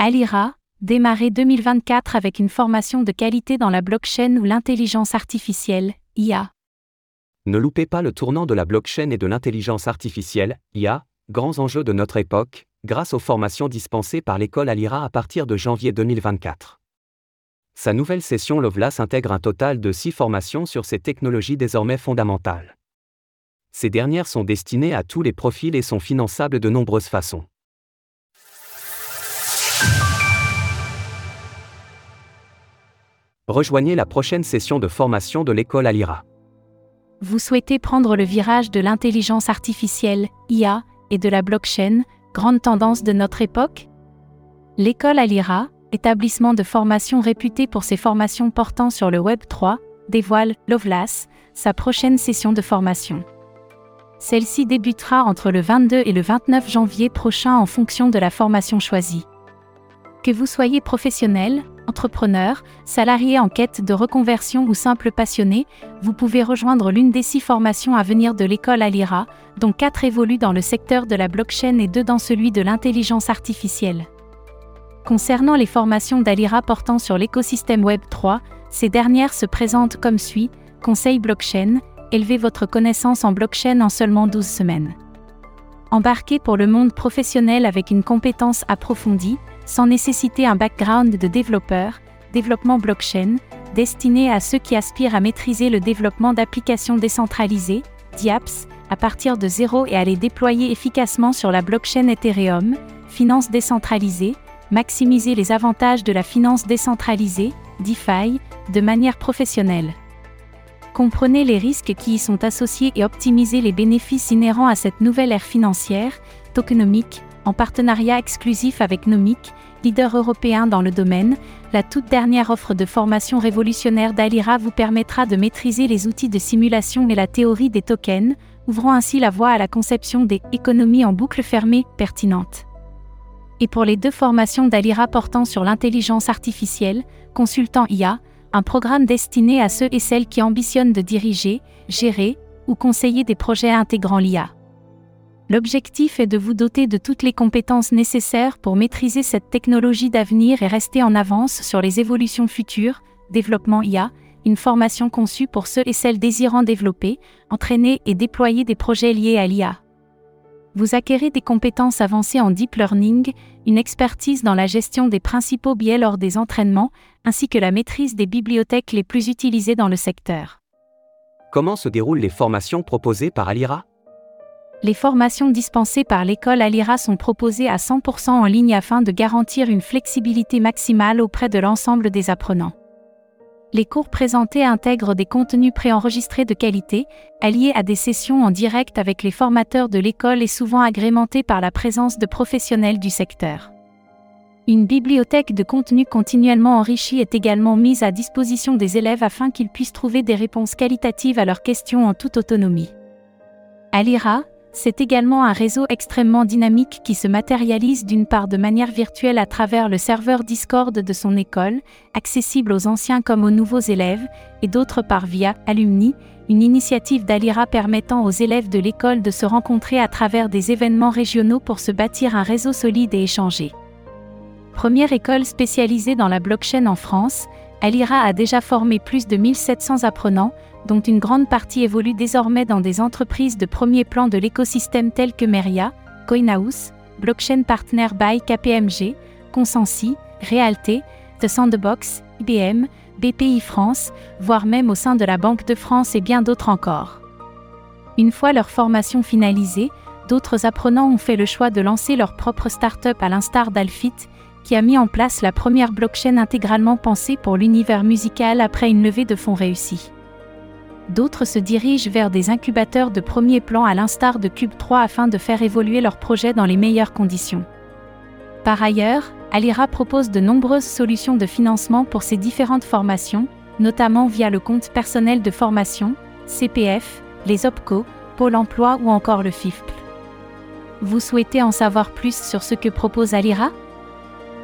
Alira, démarrez 2024 avec une formation de qualité dans la blockchain ou l'intelligence artificielle, IA. Ne loupez pas le tournant de la blockchain et de l'intelligence artificielle, IA, grands enjeux de notre époque, grâce aux formations dispensées par l'école Alira à partir de janvier 2024. Sa nouvelle session Lovelace intègre un total de six formations sur ces technologies désormais fondamentales. Ces dernières sont destinées à tous les profils et sont finançables de nombreuses façons. Rejoignez la prochaine session de formation de l'école Alira. Vous souhaitez prendre le virage de l'intelligence artificielle, IA, et de la blockchain, grande tendance de notre époque? L'école Alira, établissement de formation réputé pour ses formations portant sur le Web 3, dévoile, Lovelace, sa prochaine session de formation. Celle-ci débutera entre le 22 et le 29 janvier prochain en fonction de la formation choisie. Que vous soyez professionnel, entrepreneur, salarié en quête de reconversion ou simple passionné, vous pouvez rejoindre l'une des six formations à venir de l'école Alira, dont quatre évoluent dans le secteur de la blockchain et deux dans celui de l'intelligence artificielle. Concernant les formations d'Alira portant sur l'écosystème Web 3, ces dernières se présentent comme suit Conseil blockchain, élevez votre connaissance en blockchain en seulement 12 semaines. Embarquez pour le monde professionnel avec une compétence approfondie, sans nécessiter un background de développeur, développement blockchain, destiné à ceux qui aspirent à maîtriser le développement d'applications décentralisées, DIAPS, à partir de zéro et à les déployer efficacement sur la blockchain Ethereum, finance décentralisée, maximiser les avantages de la finance décentralisée, DeFi, de manière professionnelle. Comprenez les risques qui y sont associés et optimisez les bénéfices inhérents à cette nouvelle ère financière, tokenomique, en partenariat exclusif avec Nomic, leader européen dans le domaine, la toute dernière offre de formation révolutionnaire d'Alira vous permettra de maîtriser les outils de simulation et la théorie des tokens, ouvrant ainsi la voie à la conception des économies en boucle fermée pertinentes. Et pour les deux formations d'Alira portant sur l'intelligence artificielle, consultant IA, un programme destiné à ceux et celles qui ambitionnent de diriger, gérer ou conseiller des projets intégrant l'IA. L'objectif est de vous doter de toutes les compétences nécessaires pour maîtriser cette technologie d'avenir et rester en avance sur les évolutions futures, développement IA, une formation conçue pour ceux et celles désirant développer, entraîner et déployer des projets liés à l'IA. Vous acquérez des compétences avancées en deep learning, une expertise dans la gestion des principaux biais lors des entraînements, ainsi que la maîtrise des bibliothèques les plus utilisées dans le secteur. Comment se déroulent les formations proposées par Alira les formations dispensées par l'école Alira sont proposées à 100% en ligne afin de garantir une flexibilité maximale auprès de l'ensemble des apprenants. Les cours présentés intègrent des contenus préenregistrés de qualité, alliés à des sessions en direct avec les formateurs de l'école et souvent agrémentés par la présence de professionnels du secteur. Une bibliothèque de contenu continuellement enrichie est également mise à disposition des élèves afin qu'ils puissent trouver des réponses qualitatives à leurs questions en toute autonomie. Alira, c'est également un réseau extrêmement dynamique qui se matérialise d'une part de manière virtuelle à travers le serveur Discord de son école, accessible aux anciens comme aux nouveaux élèves, et d'autre part via Alumni, une initiative d'Alira permettant aux élèves de l'école de se rencontrer à travers des événements régionaux pour se bâtir un réseau solide et échanger. Première école spécialisée dans la blockchain en France, Alira a déjà formé plus de 1700 apprenants, dont une grande partie évolue désormais dans des entreprises de premier plan de l'écosystème telles que Meria, CoinHouse, Blockchain Partner by KPMG, Consensi, Realté, The Sandbox, IBM, BPI France, voire même au sein de la Banque de France et bien d'autres encore. Une fois leur formation finalisée, d'autres apprenants ont fait le choix de lancer leur propre start-up à l'instar d'Alfit, qui a mis en place la première blockchain intégralement pensée pour l'univers musical après une levée de fonds réussie d'autres se dirigent vers des incubateurs de premier plan à l'instar de Cube 3 afin de faire évoluer leurs projets dans les meilleures conditions. Par ailleurs, Alira propose de nombreuses solutions de financement pour ces différentes formations, notamment via le compte personnel de formation, CPF, les OPCO, Pôle emploi ou encore le FIFP. Vous souhaitez en savoir plus sur ce que propose Alira?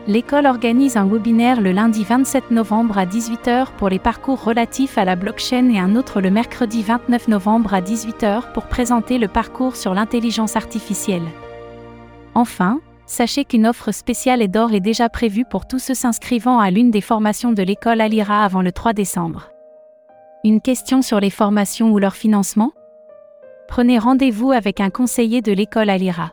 L'école organise un webinaire le lundi 27 novembre à 18h pour les parcours relatifs à la blockchain et un autre le mercredi 29 novembre à 18h pour présenter le parcours sur l'intelligence artificielle. Enfin, Sachez qu'une offre spéciale et d'or est déjà prévue pour tous ceux s'inscrivant à l'une des formations de l'école Alira avant le 3 décembre. Une question sur les formations ou leur financement? Prenez rendez-vous avec un conseiller de l'école Alira.